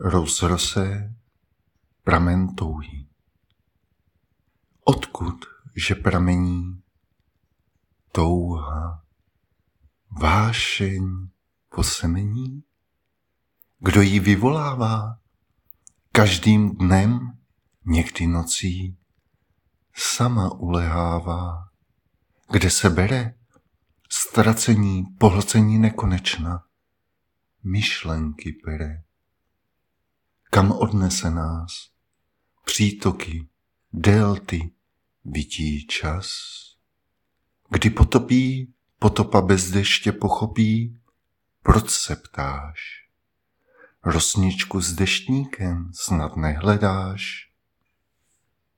rozrose pramen touhy. Odkud, že pramení touha, vášeň po semení? Kdo ji vyvolává každým dnem, někdy nocí, sama ulehává, kde se bere ztracení, pohlcení nekonečna, myšlenky pere. Kam odnese nás přítoky, delty, vidí čas? Kdy potopí, potopa bez deště pochopí, proč se ptáš? Rosničku s deštníkem snad nehledáš?